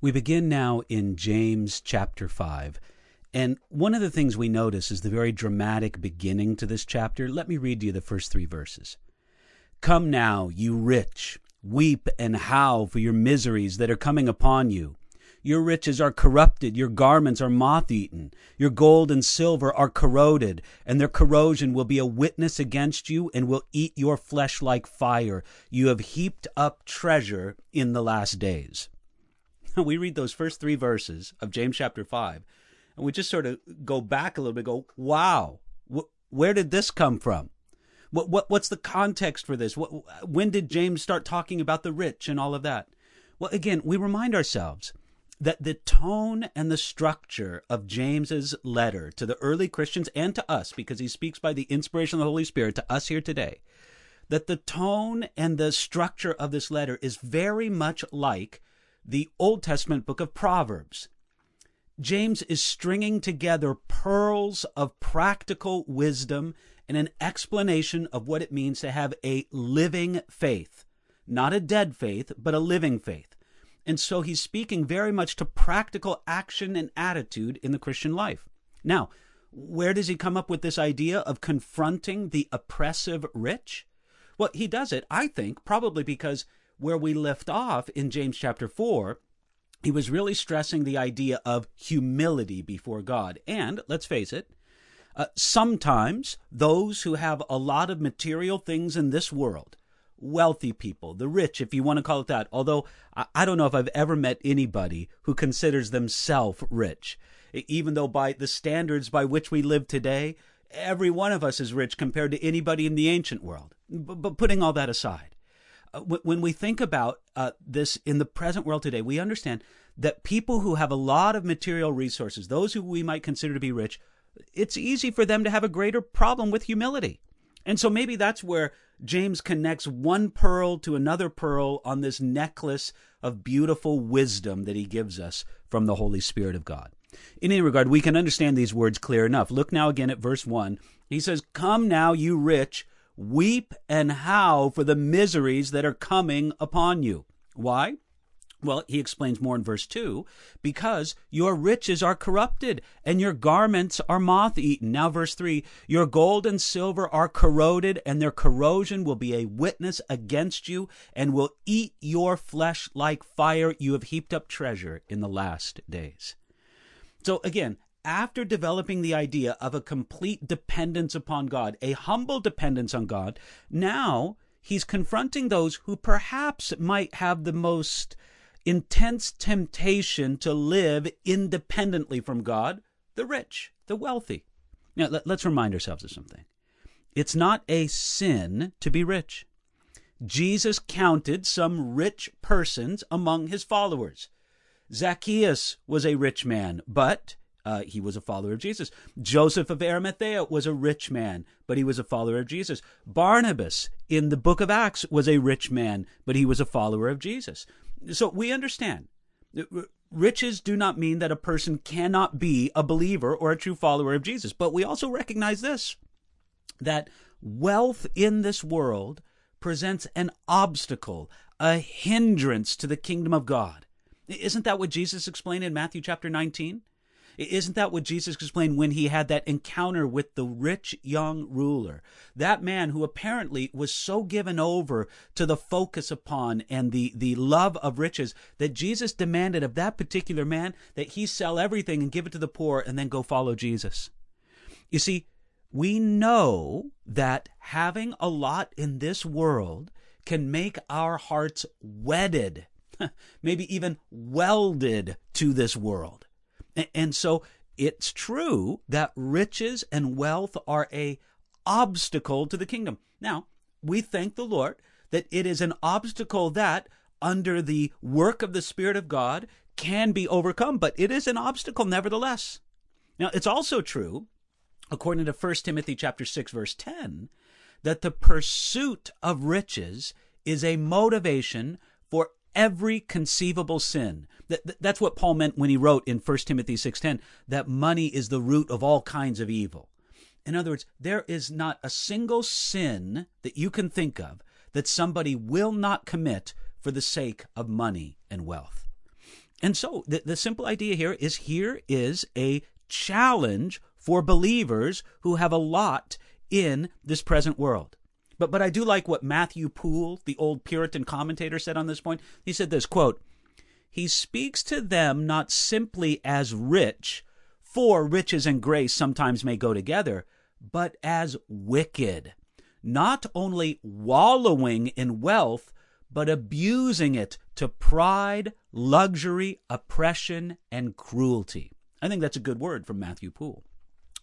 We begin now in James chapter 5. And one of the things we notice is the very dramatic beginning to this chapter. Let me read to you the first three verses. Come now, you rich, weep and howl for your miseries that are coming upon you. Your riches are corrupted, your garments are moth eaten, your gold and silver are corroded, and their corrosion will be a witness against you and will eat your flesh like fire. You have heaped up treasure in the last days. we read those first three verses of James chapter 5, and we just sort of go back a little bit, go, wow, wh- where did this come from? What, what, what's the context for this? What, when did James start talking about the rich and all of that? Well, again, we remind ourselves that the tone and the structure of James's letter to the early Christians and to us, because he speaks by the inspiration of the Holy Spirit to us here today, that the tone and the structure of this letter is very much like the Old Testament book of Proverbs. James is stringing together pearls of practical wisdom and an explanation of what it means to have a living faith. Not a dead faith, but a living faith. And so he's speaking very much to practical action and attitude in the Christian life. Now, where does he come up with this idea of confronting the oppressive rich? Well, he does it, I think, probably because where we left off in James chapter 4, he was really stressing the idea of humility before God. And let's face it, uh, sometimes those who have a lot of material things in this world, wealthy people, the rich, if you want to call it that, although I, I don't know if I've ever met anybody who considers themselves rich, even though by the standards by which we live today, every one of us is rich compared to anybody in the ancient world. But, but putting all that aside, uh, when we think about uh, this in the present world today, we understand that people who have a lot of material resources, those who we might consider to be rich, it's easy for them to have a greater problem with humility. And so maybe that's where James connects one pearl to another pearl on this necklace of beautiful wisdom that he gives us from the Holy Spirit of God. In any regard, we can understand these words clear enough. Look now again at verse 1. He says, Come now, you rich, Weep and howl for the miseries that are coming upon you. Why? Well, he explains more in verse 2 because your riches are corrupted and your garments are moth eaten. Now, verse 3 your gold and silver are corroded, and their corrosion will be a witness against you and will eat your flesh like fire. You have heaped up treasure in the last days. So, again, after developing the idea of a complete dependence upon God, a humble dependence on God, now he's confronting those who perhaps might have the most intense temptation to live independently from God the rich, the wealthy. Now, let, us remind ourselves of something. It's not a sin to be rich. Jesus counted some rich persons among his followers. Zacchaeus was a rich man, but uh, he was a follower of Jesus. Joseph of Arimathea was a rich man, but he was a follower of Jesus. Barnabas in the book of Acts was a rich man, but he was a follower of Jesus. So we understand. Riches do not mean that a person cannot be a believer or a true follower of Jesus, but we also recognize this that wealth in this world presents an obstacle, a hindrance to the kingdom of God. Isn't that what Jesus explained in Matthew chapter 19? Isn't that what Jesus explained when he had that encounter with the rich young ruler? That man who apparently was so given over to the focus upon and the, the love of riches that Jesus demanded of that particular man that he sell everything and give it to the poor and then go follow Jesus. You see, we know that having a lot in this world can make our hearts wedded, maybe even welded to this world. And so it's true that riches and wealth are a obstacle to the kingdom. Now, we thank the Lord that it is an obstacle that under the work of the Spirit of God can be overcome, but it is an obstacle nevertheless. Now, it's also true, according to 1 Timothy chapter 6 verse 10, that the pursuit of riches is a motivation every conceivable sin. That, that's what Paul meant when he wrote in 1 Timothy 6:10 that money is the root of all kinds of evil. In other words, there is not a single sin that you can think of that somebody will not commit for the sake of money and wealth. And so the, the simple idea here is here is a challenge for believers who have a lot in this present world. But but I do like what Matthew Poole, the old Puritan commentator, said on this point. He said this quote, He speaks to them not simply as rich, for riches and grace sometimes may go together, but as wicked, not only wallowing in wealth, but abusing it to pride, luxury, oppression, and cruelty. I think that's a good word from Matthew Poole.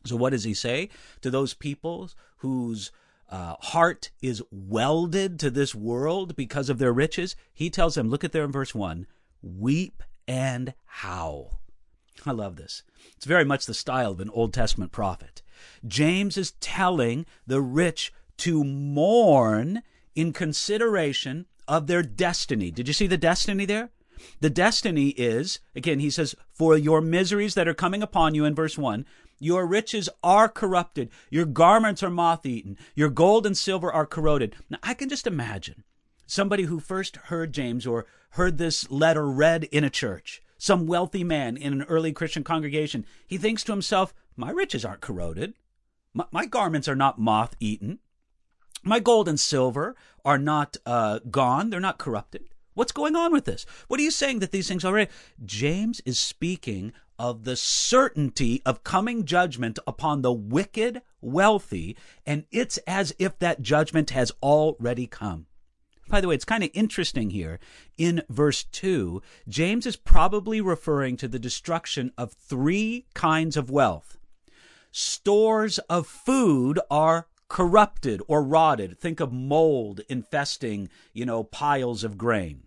So, what does he say to those people whose uh, heart is welded to this world because of their riches? He tells them, look at there in verse 1 weep and howl. I love this. It's very much the style of an Old Testament prophet. James is telling the rich to mourn in consideration of their destiny. Did you see the destiny there? The destiny is, again, he says, for your miseries that are coming upon you in verse 1, your riches are corrupted, your garments are moth eaten, your gold and silver are corroded. Now, I can just imagine somebody who first heard James or heard this letter read in a church, some wealthy man in an early Christian congregation. He thinks to himself, My riches aren't corroded, my, my garments are not moth eaten, my gold and silver are not uh, gone, they're not corrupted. What's going on with this? What are you saying that these things are already? James is speaking of the certainty of coming judgment upon the wicked wealthy, and it's as if that judgment has already come. By the way, it's kind of interesting here. In verse 2, James is probably referring to the destruction of three kinds of wealth. Stores of food are corrupted or rotted. Think of mold infesting, you know, piles of grain.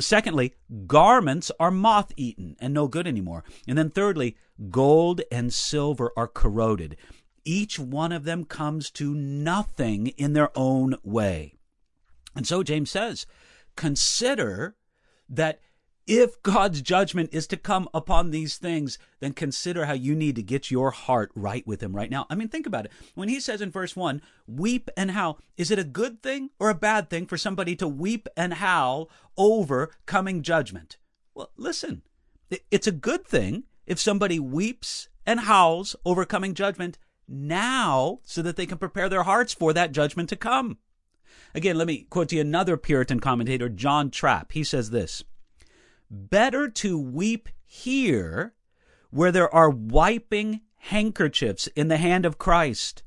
Secondly, garments are moth eaten and no good anymore. And then thirdly, gold and silver are corroded. Each one of them comes to nothing in their own way. And so James says, consider that if God's judgment is to come upon these things, then consider how you need to get your heart right with Him right now. I mean, think about it. When He says in verse 1, weep and howl, is it a good thing or a bad thing for somebody to weep and howl over coming judgment? Well, listen, it's a good thing if somebody weeps and howls over coming judgment now so that they can prepare their hearts for that judgment to come. Again, let me quote to you another Puritan commentator, John Trapp. He says this Better to weep here where there are wiping handkerchiefs in the hand of Christ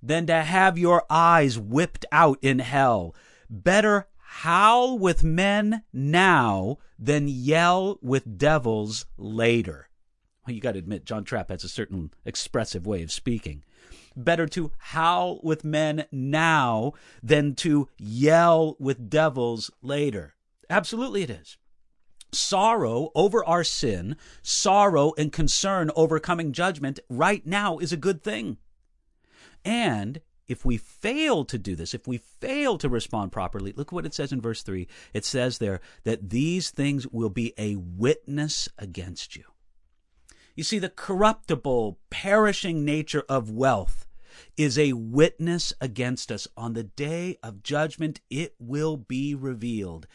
than to have your eyes whipped out in hell. Better howl with men now than yell with devils later. Well, you got to admit, John Trapp has a certain expressive way of speaking. Better to howl with men now than to yell with devils later. Absolutely, it is sorrow over our sin, sorrow and concern over coming judgment right now is a good thing. And if we fail to do this, if we fail to respond properly, look what it says in verse 3. It says there that these things will be a witness against you. You see, the corruptible, perishing nature of wealth is a witness against us. On the day of judgment, it will be revealed.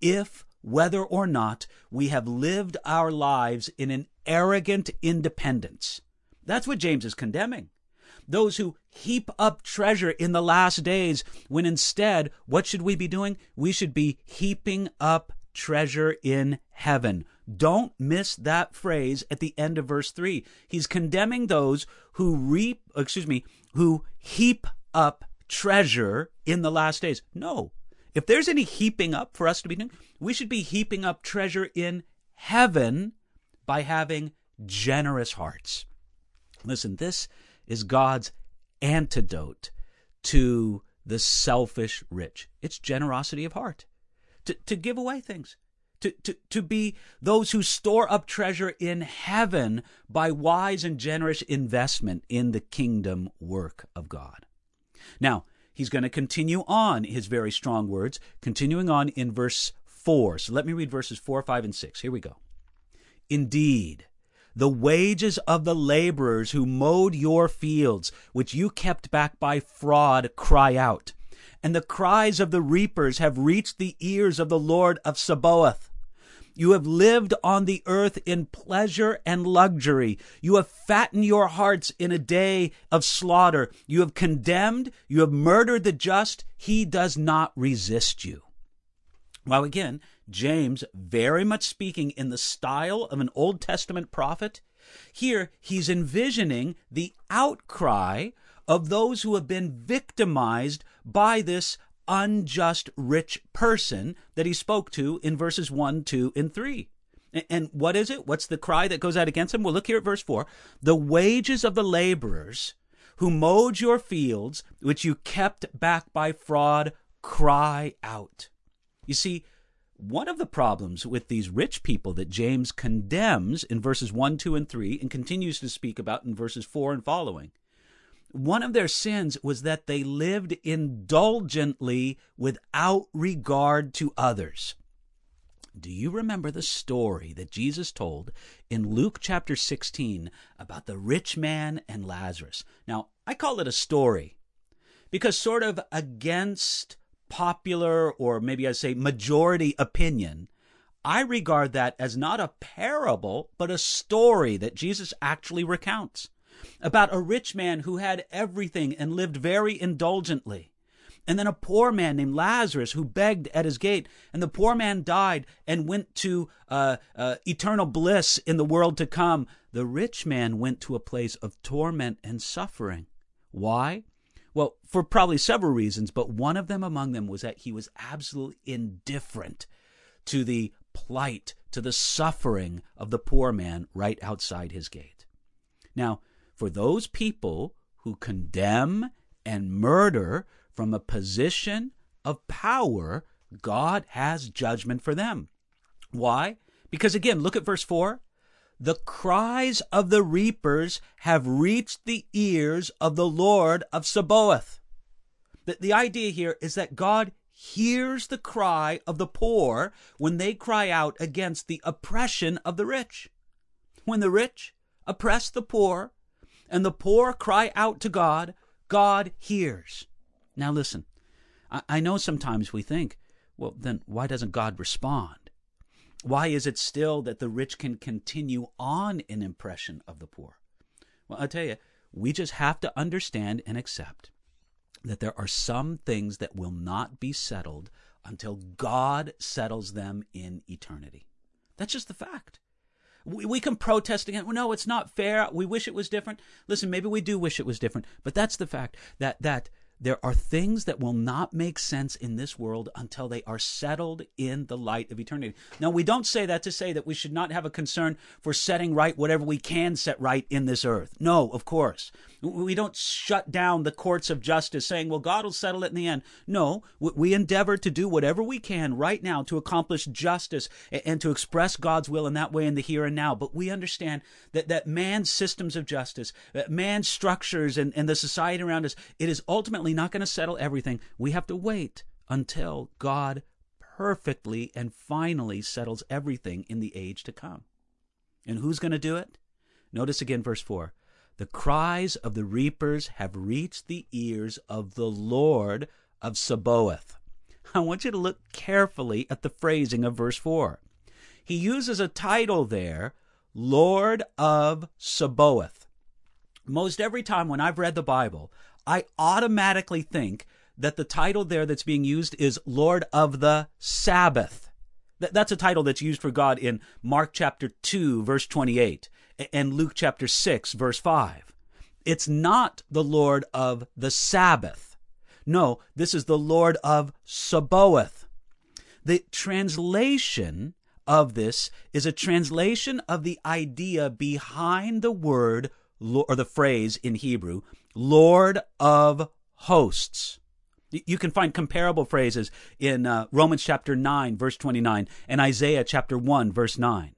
If whether or not we have lived our lives in an arrogant independence. That's what James is condemning. Those who heap up treasure in the last days, when instead, what should we be doing? We should be heaping up treasure in heaven. Don't miss that phrase at the end of verse 3. He's condemning those who reap, excuse me, who heap up treasure in the last days. No, if there's any heaping up for us to be doing, we should be heaping up treasure in heaven by having generous hearts. Listen, this is God's antidote to the selfish rich. It's generosity of heart. To, to give away things. To, to, to be those who store up treasure in heaven by wise and generous investment in the kingdom work of God. Now, he's going to continue on his very strong words, continuing on in verse 4. So let me read verses 4, 5, and 6. Here we go. Indeed, the wages of the laborers who mowed your fields, which you kept back by fraud, cry out. And the cries of the reapers have reached the ears of the Lord of Sabaoth. You have lived on the earth in pleasure and luxury. You have fattened your hearts in a day of slaughter. You have condemned, you have murdered the just. He does not resist you. Well, again, James, very much speaking in the style of an Old Testament prophet, here he's envisioning the outcry of those who have been victimized by this unjust rich person that he spoke to in verses 1, 2, and 3. And what is it? What's the cry that goes out against him? Well, look here at verse 4. The wages of the laborers who mowed your fields, which you kept back by fraud, cry out. You see, one of the problems with these rich people that James condemns in verses 1, 2, and 3, and continues to speak about in verses 4 and following, one of their sins was that they lived indulgently without regard to others. Do you remember the story that Jesus told in Luke chapter 16 about the rich man and Lazarus? Now, I call it a story because, sort of against popular or maybe I say majority opinion, I regard that as not a parable, but a story that Jesus actually recounts about a rich man who had everything and lived very indulgently. And then a poor man named Lazarus who begged at his gate. And the poor man died and went to uh, uh, eternal bliss in the world to come. The rich man went to a place of torment and suffering. Why? Well, for probably several reasons, but one of them among them was that he was absolutely indifferent to the plight, to the suffering of the poor man right outside his gate. Now, for those people who condemn and murder from a position of power, God has judgment for them. Why? Because again, look at verse 4. The cries of the reapers have reached the ears of the Lord of Sabaoth. The, the idea here is that God hears the cry of the poor when they cry out against the oppression of the rich. When the rich oppress the poor, and the poor cry out to God, God hears. Now, listen, I, I know sometimes we think, well, then why doesn't God respond? Why is it still that the rich can continue on in impression of the poor? Well, I'll tell you, we just have to understand and accept that there are some things that will not be settled until God settles them in eternity. That's just the fact. We, we can protest again. No, it's not fair. We wish it was different. Listen, maybe we do wish it was different, but that's the fact that that there are things that will not make sense in this world until they are settled in the light of eternity. Now, we don't say that to say that we should not have a concern for setting right whatever we can set right in this earth. No, of course. We don't shut down the courts of justice saying, well, God will settle it in the end. No, we endeavor to do whatever we can right now to accomplish justice and to express God's will in that way in the here and now. But we understand that, that man's systems of justice, man's structures and, and the society around us, it is ultimately not going to settle everything. We have to wait until God perfectly and finally settles everything in the age to come. And who's going to do it? Notice again verse 4 the cries of the reapers have reached the ears of the Lord of Sabaoth. I want you to look carefully at the phrasing of verse 4. He uses a title there, Lord of Sabaoth. Most every time when I've read the Bible, I automatically think that the title there that's being used is Lord of the Sabbath. That's a title that's used for God in Mark chapter 2, verse 28 and Luke chapter 6, verse 5. It's not the Lord of the Sabbath. No, this is the Lord of Sabaoth. The translation of this is a translation of the idea behind the word or the phrase in Hebrew, Lord of hosts. You can find comparable phrases in uh, Romans chapter 9, verse 29, and Isaiah chapter 1, verse 9.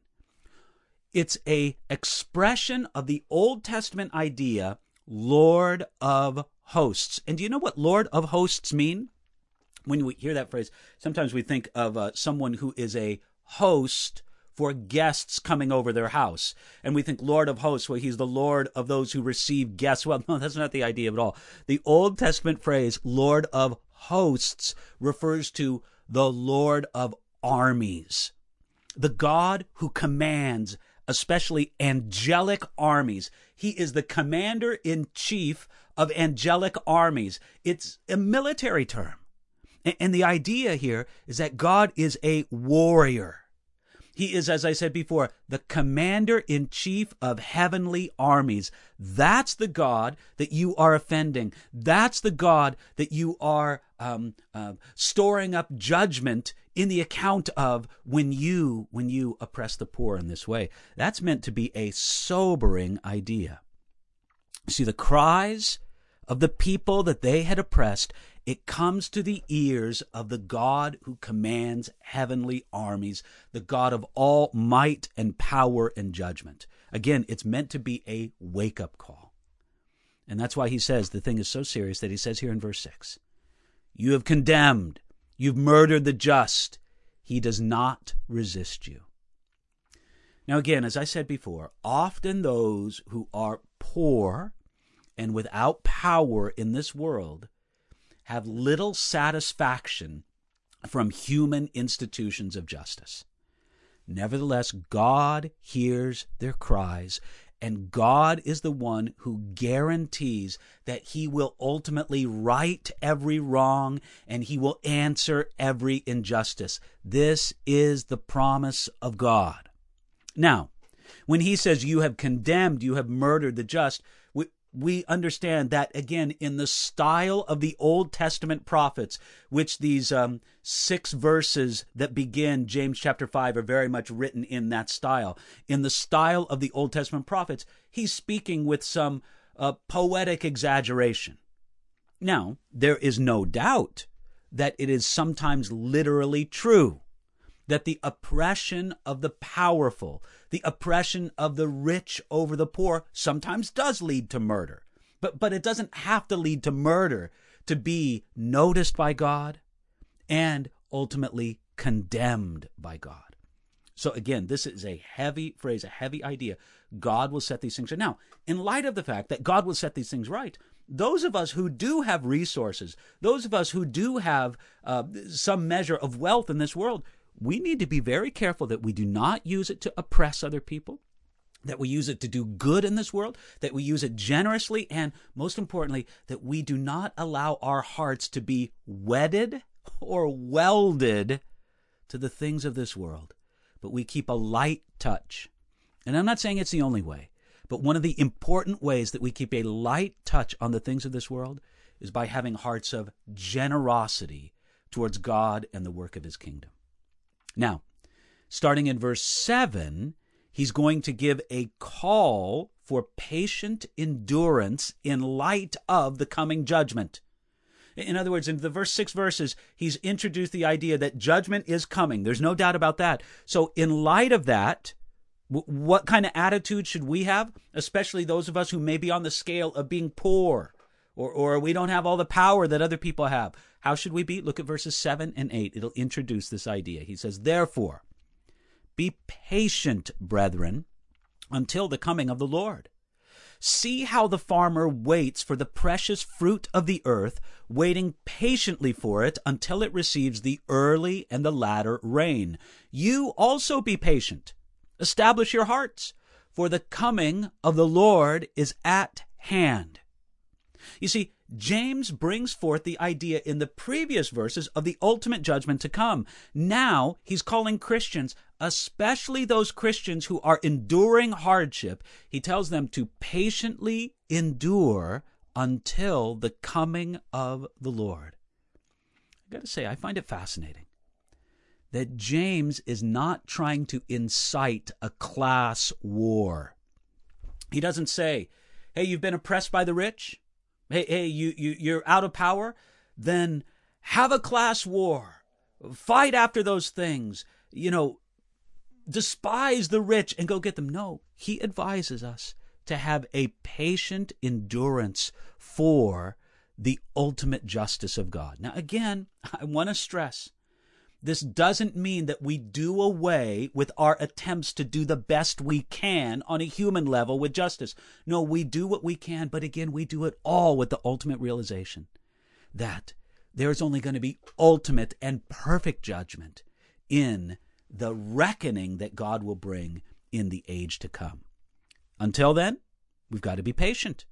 It's a expression of the Old Testament idea, Lord of hosts. And do you know what Lord of hosts mean? When we hear that phrase, sometimes we think of uh, someone who is a host for guests coming over their house. And we think Lord of hosts, well, he's the Lord of those who receive guests. Well, no, that's not the idea at all. The Old Testament phrase, Lord of hosts, refers to the Lord of armies. the God who commands, especially angelic armies. He is the commander in chief of angelic armies. It's a military term. And the idea here is that God is a warrior. He is, as I said before, the commander in chief of heavenly armies. That's the God that you are offending. That's the God that you are um, uh, storing up judgment in the account of when you when you oppress the poor in this way. That's meant to be a sobering idea. See the cries of the people that they had oppressed it comes to the ears of the God who commands heavenly armies, the God of all might and power and judgment. Again, it's meant to be a wake up call. And that's why he says the thing is so serious that he says here in verse 6 You have condemned, you've murdered the just. He does not resist you. Now, again, as I said before, often those who are poor and without power in this world have little satisfaction from human institutions of justice. Nevertheless, God hears their cries, and God is the one who guarantees that He will ultimately right every wrong and He will answer every injustice. This is the promise of God. Now, when He says, You have condemned, you have murdered the just, we understand that again in the style of the Old Testament prophets, which these um, six verses that begin James chapter 5 are very much written in that style. In the style of the Old Testament prophets, he's speaking with some uh, poetic exaggeration. Now, there is no doubt that it is sometimes literally true that the oppression of the powerful, the oppression of the rich over the poor sometimes does lead to murder. But, but it doesn't have to lead to murder to be noticed by God and ultimately condemned by God. So again, this is a heavy phrase, a heavy idea. God will set these things right. Now, in light of the fact that God will set these things right, those of us who do have resources, those of us who do have uh, some measure of wealth in this world, we need to be very careful that we do not use it to oppress other people, that we use it to do good in this world, that we use it generously, and most importantly, that we do not allow our hearts to be wedded or welded to the things of this world, but we keep a light touch. And I'm not saying it's the only way, but one of the important ways that we keep a light touch on the things of this world is by having hearts of generosity towards God and the work of his kingdom. Now, starting in verse 7, he's going to give a call for patient endurance in light of the coming judgment. In other words, in the first six verses, he's introduced the idea that judgment is coming. There's no doubt about that. So, in light of that, what kind of attitude should we have, especially those of us who may be on the scale of being poor or, or we don't have all the power that other people have? How should we be? Look at verses 7 and 8. It'll introduce this idea. He says, Therefore, be patient, brethren, until the coming of the Lord. See how the farmer waits for the precious fruit of the earth, waiting patiently for it until it receives the early and the latter rain. You also be patient. Establish your hearts, for the coming of the Lord is at hand. You see, James brings forth the idea in the previous verses of the ultimate judgment to come. Now he's calling Christians, especially those Christians who are enduring hardship, he tells them to patiently endure until the coming of the Lord. I got to say, I find it fascinating that James is not trying to incite a class war. He doesn't say, hey, you've been oppressed by the rich? Hey, hey, you, you, you're out of power, then have a class war. Fight after those things. You know, despise the rich and go get them. No, he advises us to have a patient endurance for the ultimate justice of God. Now, again, I want to stress this doesn't mean that we do away with our attempts to do the best we can on a human level with justice. No, we do what we can, but again, we do it all with the ultimate realization that there is only going to be ultimate and perfect judgment in the reckoning that God will bring in the age to come. Until then, we've got to be patient.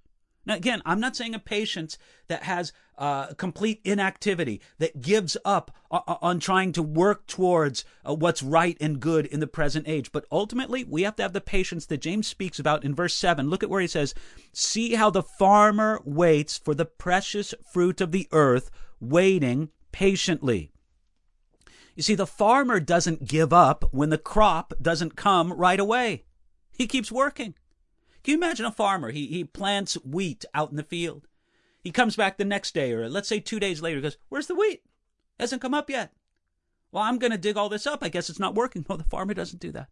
Now, again, I'm not saying a patience that has uh, complete inactivity, that gives up on trying to work towards uh, what's right and good in the present age. But ultimately, we have to have the patience that James speaks about in verse 7. Look at where he says, See how the farmer waits for the precious fruit of the earth, waiting patiently. You see, the farmer doesn't give up when the crop doesn't come right away. He keeps working. Can you imagine a farmer? He, he plants wheat out in the field. He comes back the next day, or let's say two days later, he goes, Where's the wheat? It Hasn't come up yet. Well, I'm going to dig all this up. I guess it's not working. No, the farmer doesn't do that.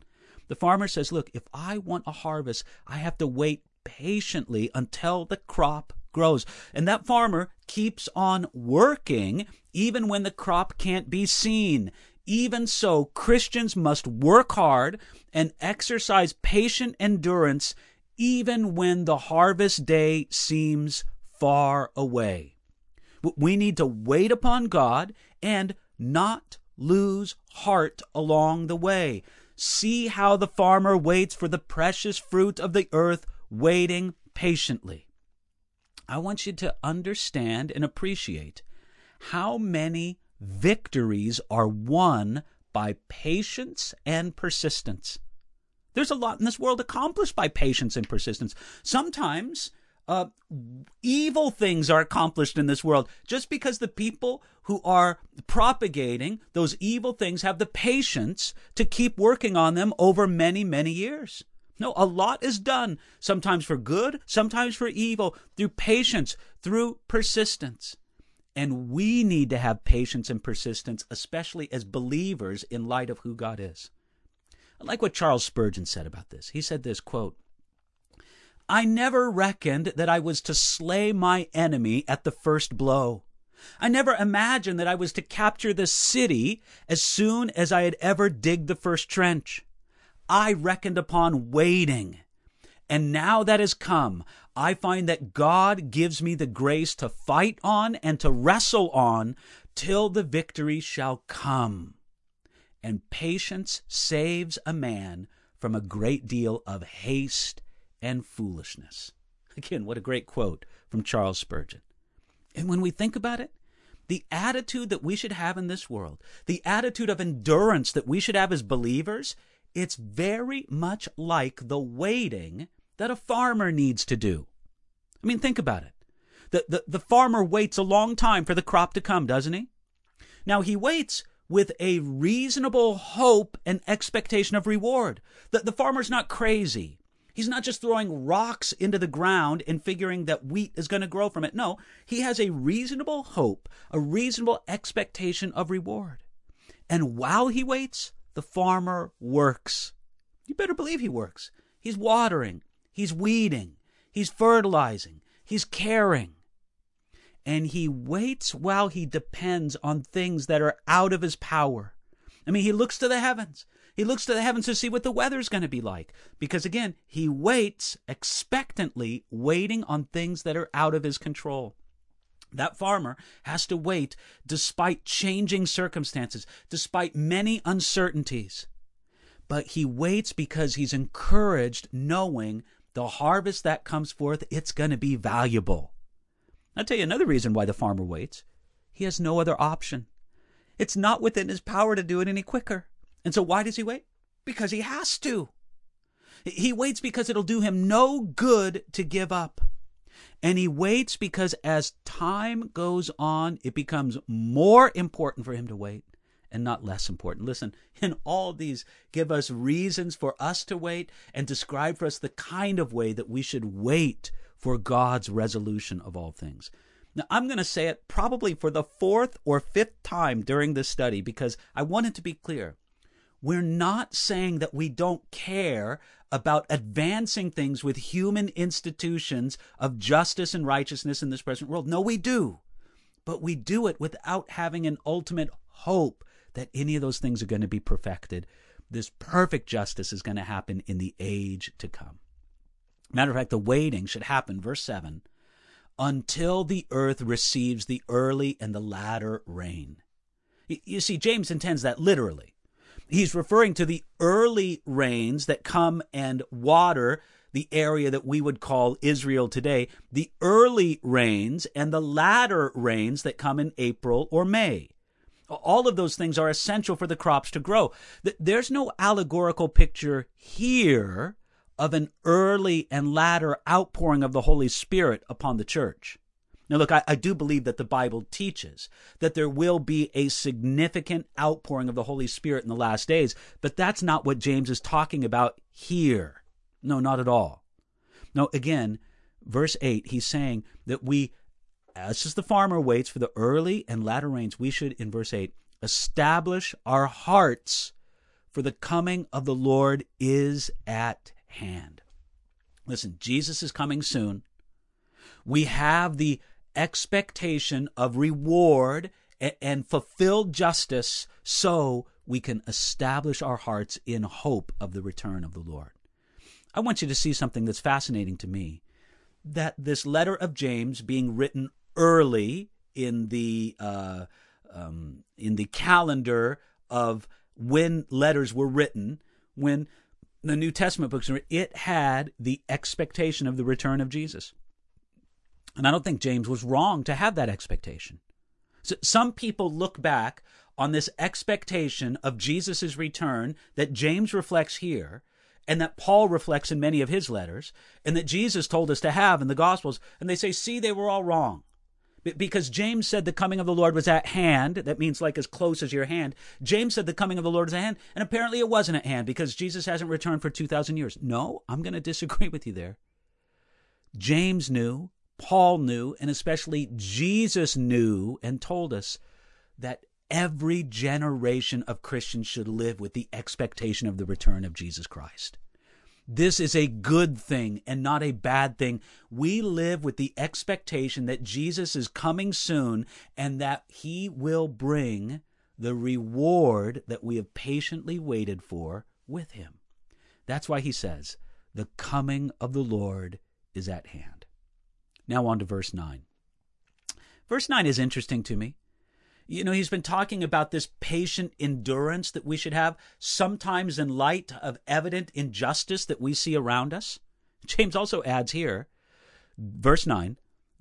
The farmer says, Look, if I want a harvest, I have to wait patiently until the crop grows. And that farmer keeps on working even when the crop can't be seen. Even so, Christians must work hard and exercise patient endurance even when the harvest day seems far away. We need to wait upon God and not lose heart along the way. See how the farmer waits for the precious fruit of the earth, waiting patiently. I want you to understand and appreciate how many victories are won by patience and persistence. There's a lot in this world accomplished by patience and persistence. Sometimes uh, evil things are accomplished in this world just because the people who are propagating those evil things have the patience to keep working on them over many, many years. No, a lot is done, sometimes for good, sometimes for evil, through patience, through persistence. And we need to have patience and persistence, especially as believers in light of who God is. I like what Charles Spurgeon said about this. He said this quote, I never reckoned that I was to slay my enemy at the first blow. I never imagined that I was to capture the city as soon as I had ever digged the first trench. I reckoned upon waiting. And now that has come, I find that God gives me the grace to fight on and to wrestle on till the victory shall come and patience saves a man from a great deal of haste and foolishness. Again, what a great quote from Charles Spurgeon. And when we think about it, the attitude that we should have in this world, the attitude of endurance that we should have as believers, it's very much like the waiting that a farmer needs to do. I mean, think about it. The, the, the farmer waits a long time for the crop to come, doesn't he? Now, he waits with a reasonable hope and expectation of reward. The, the farmer's not crazy. He's not just throwing rocks into the ground and figuring that wheat is going to grow from it. No, he has a reasonable hope, a reasonable expectation of reward. And while he waits, the farmer works. You better believe he works. He's watering, he's weeding, he's fertilizing, he's caring and he waits while he depends on things that are out of his power. I mean, he looks to the heavens. He looks to the heavens to see what the weather's going to be like. Because again, he waits expectantly, waiting on things that are out of his control. That farmer has to wait despite changing circumstances, despite many uncertainties. But he waits because he's encouraged, knowing the harvest that comes forth, it's going to be valuable. I'll tell you another reason why the farmer waits. He has no other option. It's not within his power to do it any quicker. And so why does he wait? Because he has to. He waits because it'll do him no good to give up. And he waits because as time goes on, it becomes more important for him to wait and not less important. Listen, and all these give us reasons for us to wait and describe for us the kind of way that we should wait for God's resolution of all things. Now, I'm going to say it probably for the fourth or fifth time during this study because I want it to be clear. We're not saying that we don't care about advancing things with human institutions of justice and righteousness in this present world. No, we do. But we do it without having an ultimate hope that any of those things are going to be perfected. This perfect justice is going to happen in the age to come. Matter of fact, the waiting should happen, verse 7, until the earth receives the early and the latter rain. You see, James intends that literally. He's referring to the early rains that come and water the area that we would call Israel today, the early rains and the latter rains that come in April or May. All of those things are essential for the crops to grow. There's no allegorical picture here of an early and latter outpouring of the Holy Spirit upon the church. Now, look, I, I, do believe that the Bible teaches that there will be a significant outpouring of the Holy Spirit in the last days, but that's not what James is talking about here. No, not at all. No, again, verse 8, he's saying that we, as the farmer waits for the early and latter rains, we should, in verse 8, establish our hearts, for the coming of the Lord is at hand. Listen, Jesus is coming soon. We have the expectation of reward and fulfilled justice so we can establish our hearts in hope of the return of the Lord. I want you to see something that's fascinating to me that this letter of James being written early in the uh, um, in the calendar of when letters were written, when the New Testament books, it had the expectation of the return of Jesus. And I don't think James was wrong to have that expectation. So some people look back on this expectation of Jesus' return that James reflects here and that Paul reflects in many of his letters and that Jesus told us to have in the Gospels. And they say, see, they were all wrong. Because James said the coming of the Lord was at hand. That means like as close as your hand. James said the coming of the Lord is at hand. And apparently it wasn't at hand because Jesus hasn't returned for 2,000 years. No, I'm going to disagree with you there. James knew, Paul knew, and especially Jesus knew and told us that every generation of Christians should live with the expectation of the return of Jesus Christ. This is a good thing and not a bad thing. We live with the expectation that Jesus is coming soon and that he will bring the reward that we have patiently waited for with him. That's why he says, The coming of the Lord is at hand. Now on to verse 9. Verse 9 is interesting to me. You know, he's been talking about this patient endurance that we should have, sometimes in light of evident injustice that we see around us. James also adds here, verse 9,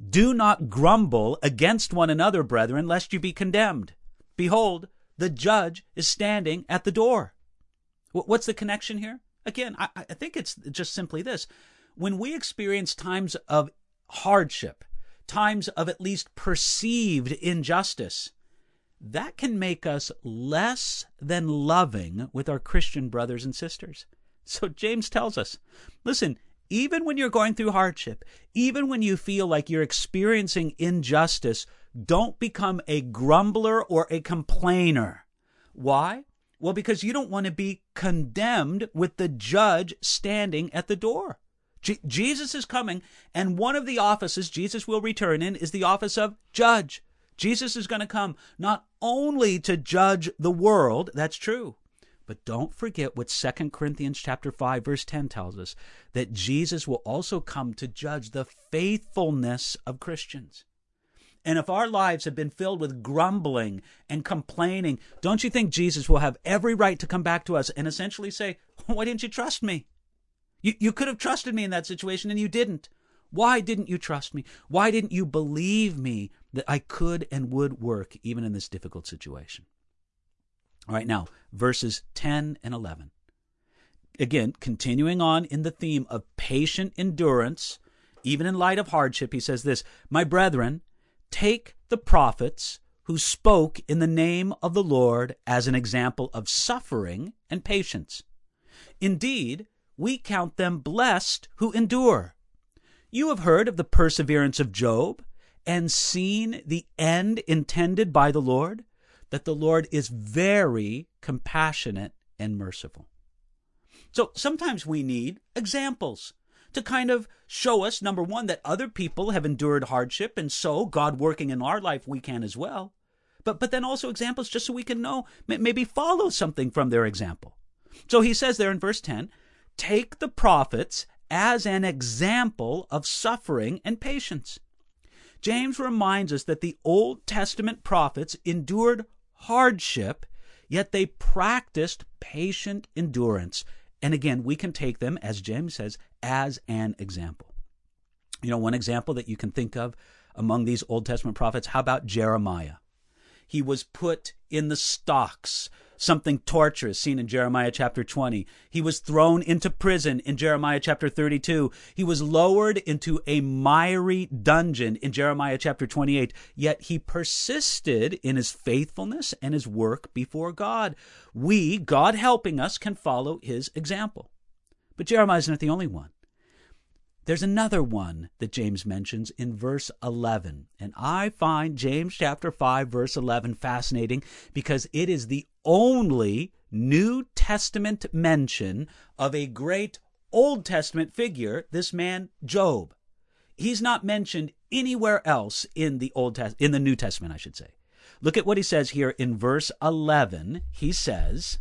Do not grumble against one another, brethren, lest you be condemned. Behold, the judge is standing at the door. What's the connection here? Again, I, I think it's just simply this. When we experience times of hardship, times of at least perceived injustice, that can make us less than loving with our Christian brothers and sisters. So James tells us listen, even when you're going through hardship, even when you feel like you're experiencing injustice, don't become a grumbler or a complainer. Why? Well, because you don't want to be condemned with the judge standing at the door. Je- Jesus is coming, and one of the offices Jesus will return in is the office of judge. Jesus is going to come not only to judge the world, that's true, but don't forget what 2 Corinthians chapter 5 verse 10 tells us that Jesus will also come to judge the faithfulness of Christians. And if our lives have been filled with grumbling and complaining, don't you think Jesus will have every right to come back to us and essentially say, Why didn't you trust me? You, you could have trusted me in that situation and you didn't. Why didn't you trust me? Why didn't you believe me that I could and would work even in this difficult situation? All right, now, verses 10 and 11. Again, continuing on in the theme of patient endurance, even in light of hardship, he says this My brethren, take the prophets who spoke in the name of the Lord as an example of suffering and patience. Indeed, we count them blessed who endure. You have heard of the perseverance of Job and seen the end intended by the Lord, that the Lord is very compassionate and merciful. So sometimes we need examples to kind of show us, number one, that other people have endured hardship, and so God working in our life, we can as well. But, but then also examples just so we can know, maybe follow something from their example. So he says there in verse 10 take the prophets as an example of suffering and patience. James reminds us that the Old Testament prophets endured hardship yet they practiced patient endurance. And again, we can take them, as James says, as an example. You know, one example that you can think of among these Old Testament prophets, how about Jeremiah? He was put in the stocks something torturous seen in Jeremiah chapter 20. He was thrown into prison in Jeremiah chapter 32. He was lowered into a miry dungeon in Jeremiah chapter 28. Yet he persisted in his faithfulness and his work before God. We, God helping us, can follow his example. But Jeremiah is not the only one. There's another one that James mentions in verse 11. And I find James chapter 5 verse 11 fascinating because it is the only New Testament mention of a great Old Testament figure, this man Job. He's not mentioned anywhere else in the Old Test- in the New Testament, I should say. Look at what he says here in verse 11. He says,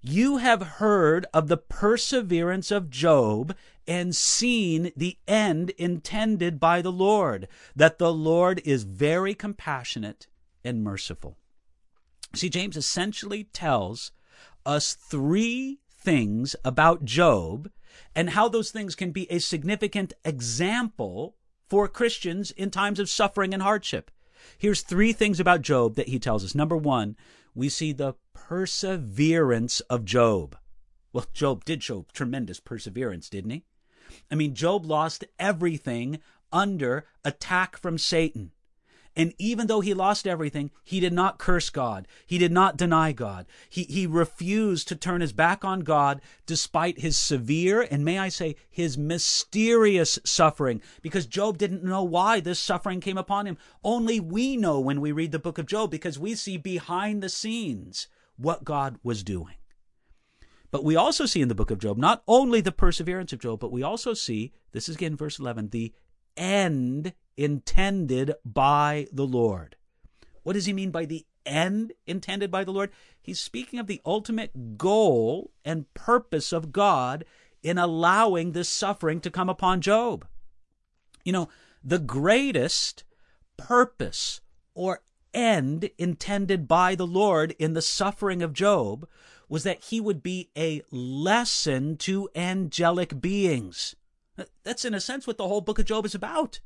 you have heard of the perseverance of Job and seen the end intended by the Lord, that the Lord is very compassionate and merciful. See, James essentially tells us three things about Job and how those things can be a significant example for Christians in times of suffering and hardship. Here's three things about Job that he tells us. Number one, we see the perseverance of Job. Well, Job did show tremendous perseverance, didn't he? I mean, Job lost everything under attack from Satan. And even though he lost everything, he did not curse God. He did not deny God. He, he refused to turn his back on God despite his severe and, may I say, his mysterious suffering, because Job didn't know why this suffering came upon him. Only we know when we read the book of Job, because we see behind the scenes what God was doing. But we also see in the book of Job not only the perseverance of Job, but we also see, this is again verse 11, the end intended by the Lord. What does he mean by the end intended by the Lord? He's speaking of the ultimate goal and purpose of God in allowing this suffering to come upon Job. You know, the greatest purpose or end intended by the Lord in the suffering of Job was that he would be a lesson to angelic beings. That's in a sense what the whole book of Job is about.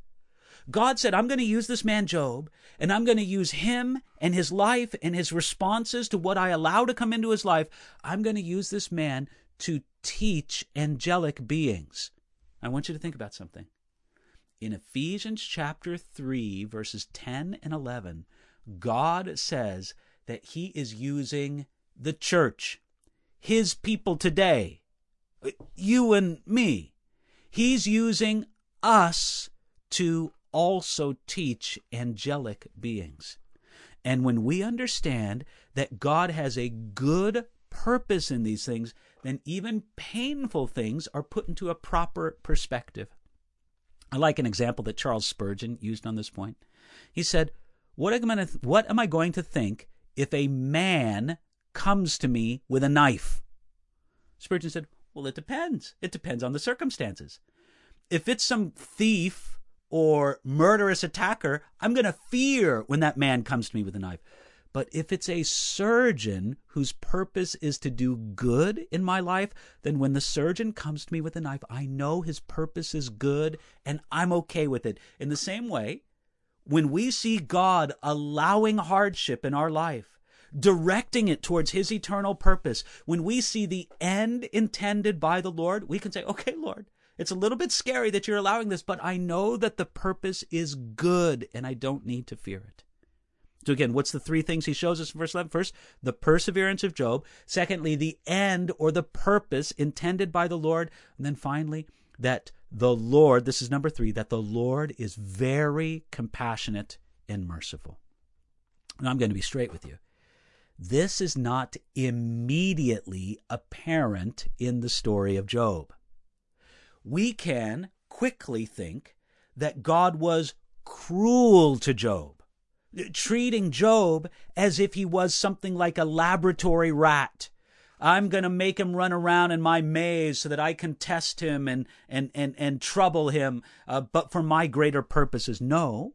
God said, I'm going to use this man Job, and I'm going to use him and his life and his responses to what I allow to come into his life. I'm going to use this man to teach angelic beings. I want you to think about something. In Ephesians chapter 3, verses 10 and 11, God says that he is using the church, his people today, you and me. He's using us to also teach angelic beings. And when we understand that God has a good purpose in these things, then even painful things are put into a proper perspective. I like an example that Charles Spurgeon used on this point. He said, what am, I th- what am I going to think if a man comes to me with a knife? Spurgeon said, Well, it depends. It depends on the circumstances. If it's some thief or murderous attacker, I'm going to fear when that man comes to me with a knife. But if it's a surgeon whose purpose is to do good in my life, then when the surgeon comes to me with a knife, I know his purpose is good and I'm okay with it. In the same way, when we see God allowing hardship in our life, directing it towards His eternal purpose, when we see the end intended by the Lord, we can say, okay, Lord, it's a little bit scary that you're allowing this, but I know that the purpose is good and I don't need to fear it. So again, what's the three things he shows us in verse 11? First, the perseverance of Job. Secondly, the end or the purpose intended by the Lord. And then finally, that the Lord, this is number three, that the Lord is very compassionate and merciful. And I'm going to be straight with you. This is not immediately apparent in the story of Job. We can quickly think that God was cruel to Job, treating Job as if he was something like a laboratory rat I'm going to make him run around in my maze so that I can test him and, and, and, and trouble him, uh, but for my greater purposes. No.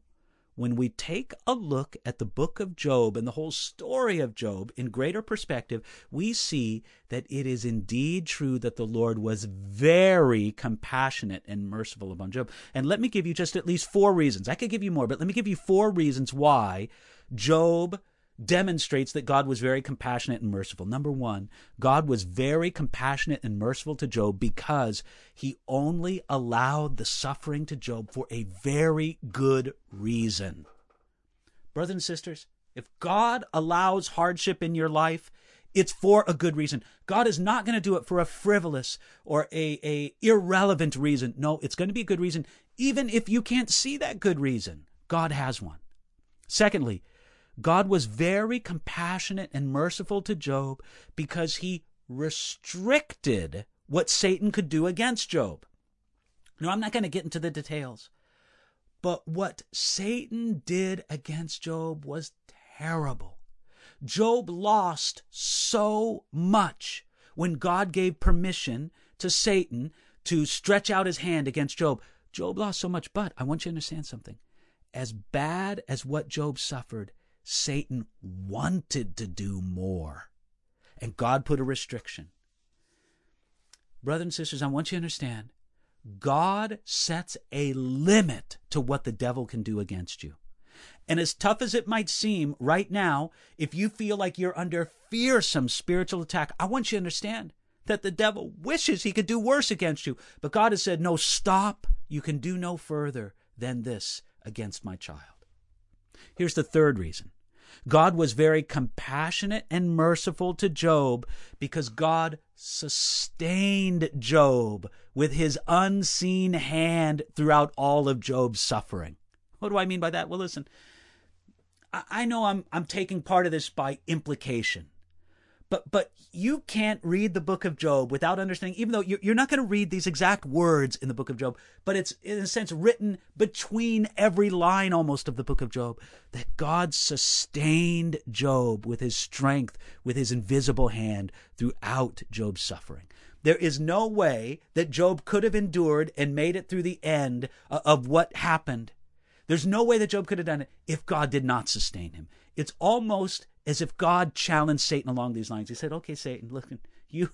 When we take a look at the book of Job and the whole story of Job in greater perspective, we see that it is indeed true that the Lord was very compassionate and merciful upon Job. And let me give you just at least four reasons. I could give you more, but let me give you four reasons why Job demonstrates that God was very compassionate and merciful. Number one, God was very compassionate and merciful to Job because he only allowed the suffering to Job for a very good reason. Brothers and sisters, if God allows hardship in your life, it's for a good reason. God is not going to do it for a frivolous or a, a irrelevant reason. No, it's going to be a good reason. Even if you can't see that good reason, God has one. Secondly, God was very compassionate and merciful to Job because he restricted what Satan could do against Job. Now, I'm not going to get into the details, but what Satan did against Job was terrible. Job lost so much when God gave permission to Satan to stretch out his hand against Job. Job lost so much, but I want you to understand something. As bad as what Job suffered, Satan wanted to do more. And God put a restriction. Brothers and sisters, I want you to understand God sets a limit to what the devil can do against you. And as tough as it might seem right now, if you feel like you're under fearsome spiritual attack, I want you to understand that the devil wishes he could do worse against you. But God has said, no, stop. You can do no further than this against my child. Here's the third reason God was very compassionate and merciful to Job because God sustained Job with his unseen hand throughout all of Job's suffering. What do I mean by that? Well, listen, I know I'm, I'm taking part of this by implication. But but you can't read the book of Job without understanding, even though you're, not going to read these exact words in the book of Job, but it's in a sense written between every line almost of the book of Job, that God sustained Job with his strength, with his invisible hand throughout Job's suffering. There is no way that Job could have endured and made it through the end of what happened. There's no way that Job could have done it if God did not sustain him. It's almost as if God challenged Satan along these lines. He said, "Okay, Satan, look, you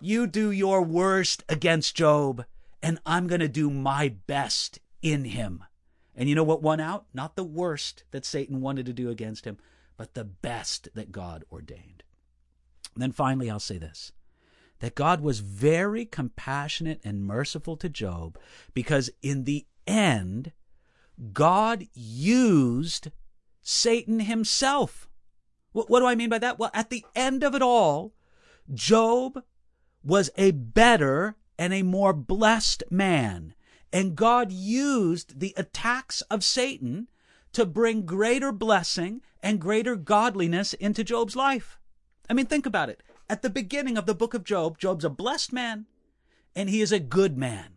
you do your worst against Job, and I'm going to do my best in him." And you know what won out? Not the worst that Satan wanted to do against him, but the best that God ordained. And then finally, I'll say this that God was very compassionate and merciful to Job because in the end, God used Satan himself what, what do I mean by that? Well, at the end of it all, Job was a better and a more blessed man. And God used the attacks of Satan to bring greater blessing and greater godliness into Job's life. I mean, think about it. At the beginning of the book of Job, Job's a blessed man and he is a good man.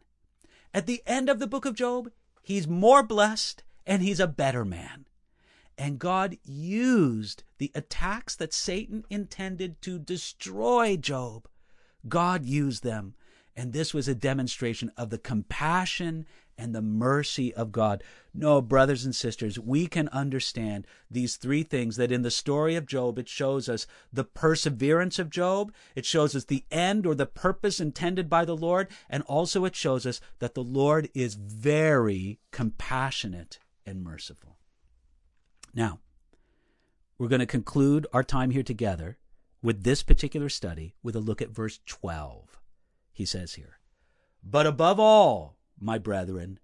At the end of the book of Job, he's more blessed and he's a better man. And God used the attacks that Satan intended to destroy Job. God used them. And this was a demonstration of the compassion and the mercy of God. No, brothers and sisters, we can understand these three things that in the story of Job, it shows us the perseverance of Job, it shows us the end or the purpose intended by the Lord, and also it shows us that the Lord is very compassionate and merciful. Now, we're going to conclude our time here together with this particular study with a look at verse 12. He says here, But above all, my brethren,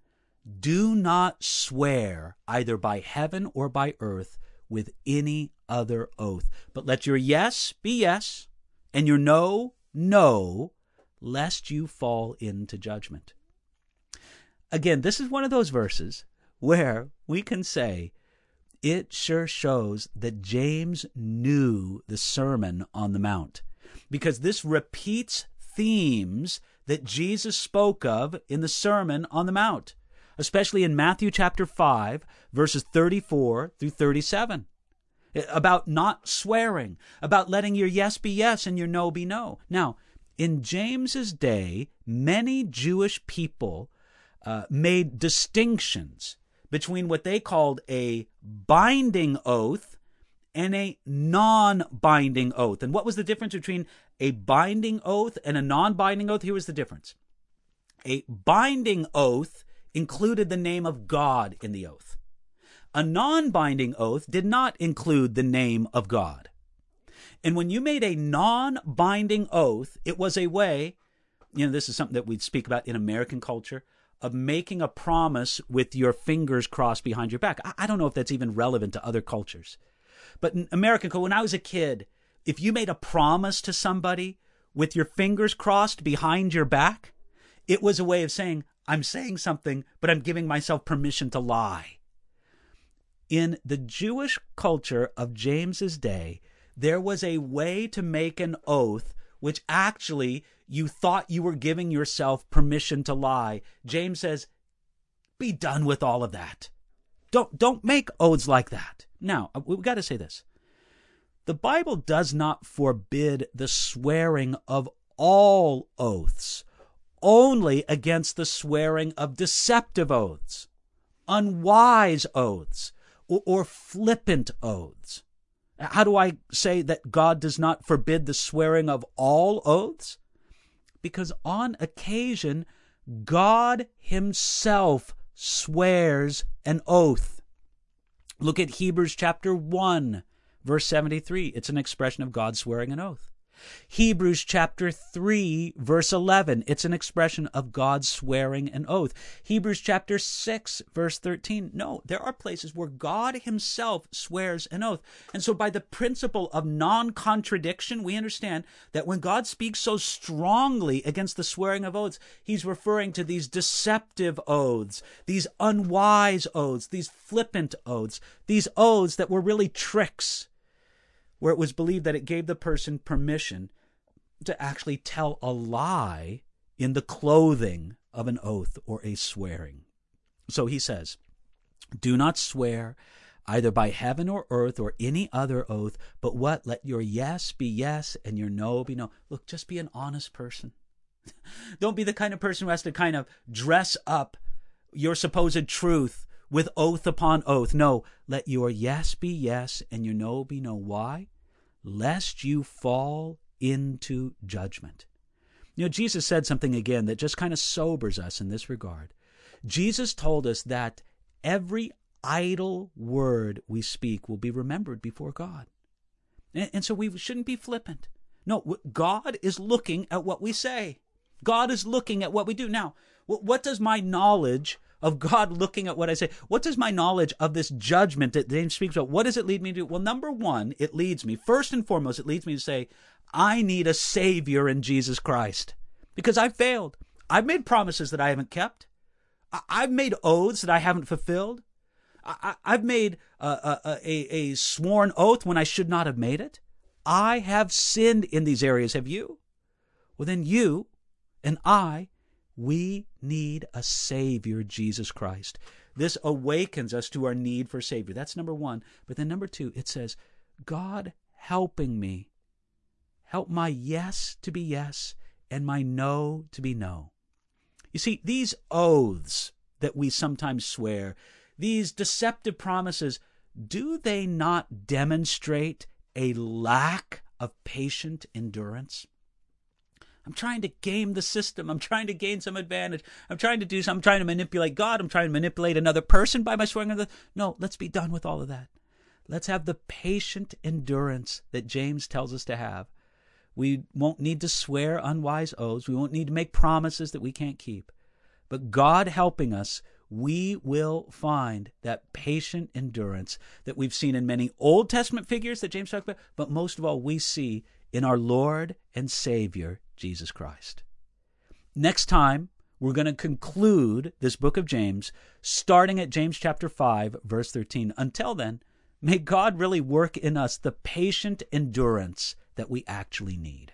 do not swear either by heaven or by earth with any other oath, but let your yes be yes, and your no, no, lest you fall into judgment. Again, this is one of those verses where we can say, it sure shows that James knew the Sermon on the Mount because this repeats themes that Jesus spoke of in the Sermon on the Mount, especially in Matthew chapter 5, verses 34 through 37. About not swearing, about letting your yes be yes and your no be no. Now, in James's day, many Jewish people uh, made distinctions between what they called a binding oath and a non binding oath. And what was the difference between a binding oath and a non binding oath? Here was the difference a binding oath included the name of God in the oath. A non binding oath did not include the name of God. And when you made a non binding oath, it was a way, you know, this is something that we speak about in American culture, of making a promise with your fingers crossed behind your back. I, don't know if that's even relevant to other cultures. But in American culture, when I was a kid, if you made a promise to somebody with your fingers crossed behind your back, it was a way of saying, I'm saying something, but I'm giving myself permission to lie. In the Jewish culture of James's day, there was a way to make an oath which actually you thought you were giving yourself permission to lie. James says, be done with all of that. Don't don't make oaths like that. Now, uh, we've got to say this. The Bible does not forbid the swearing of all oaths, only against the swearing of deceptive oaths, unwise oaths, or, or flippant oaths. How do I say that God does not forbid the swearing of all oaths? Because on occasion, God Himself swears an oath. Look at Hebrews chapter 1, verse 73. It's an expression of God swearing an oath. Hebrews chapter 3, verse 11. It's an expression of God swearing an oath. Hebrews chapter 6, verse 13. No, there are places where God himself swears an oath. And so, by the principle of non contradiction, we understand that when God speaks so strongly against the swearing of oaths, he's referring to these deceptive oaths, these unwise oaths, these flippant oaths, these oaths that were really tricks where it was believed that it gave the person permission to actually tell a lie in the clothing of an oath or a swearing. So he says, Do not swear either by heaven or earth or any other oath, but what? Let your yes be yes and your no be no. Look, just be an honest person. Don't be the kind of person who has to kind of dress up your supposed truth with oath upon oath. No, let your yes be yes and your no be no. Why? Lest you fall into judgment. You know, Jesus said something again that just kind of sobers us in this regard. Jesus told us that every idle word we speak will be remembered before God. And, so we shouldn't be flippant. No, God is looking at what we say. God is looking at what we do. Now, what does my knowledge of God looking at what I say. What does my knowledge of this judgment that James speaks about, what does it lead me to? Well, number one, it leads me, first and foremost, it leads me to say, I need a Savior in Jesus Christ because I've failed. I've made promises that I haven't kept. I've made oaths that I haven't fulfilled. I, have made a, a, a, a sworn oath when I should not have made it. I have sinned in these areas. Have you? Well, then you and I we need a Savior, Jesus Christ. This awakens us to our need for Savior. That's number one. But then number two, it says, God helping me. Help my yes to be yes and my no to be no. You see, these oaths that we sometimes swear, these deceptive promises, do they not demonstrate a lack of patient endurance? I'm trying to game the system. I'm trying to gain some advantage. I'm trying to do some. I'm trying to manipulate God. I'm trying to manipulate another person by my swearing. The, no, let's be done with all of that. Let's have the patient endurance that James tells us to have. We won't need to swear unwise oaths. We won't need to make promises that we can't keep. But God helping us, we will find that patient endurance that we've seen in many Old Testament figures that James talked about, but most of all, we see in our Lord and Savior, Jesus Christ. Next time, we're going to conclude this book of James, starting at James chapter 5, verse 13. Until then, may God really work in us the patient endurance that we actually need.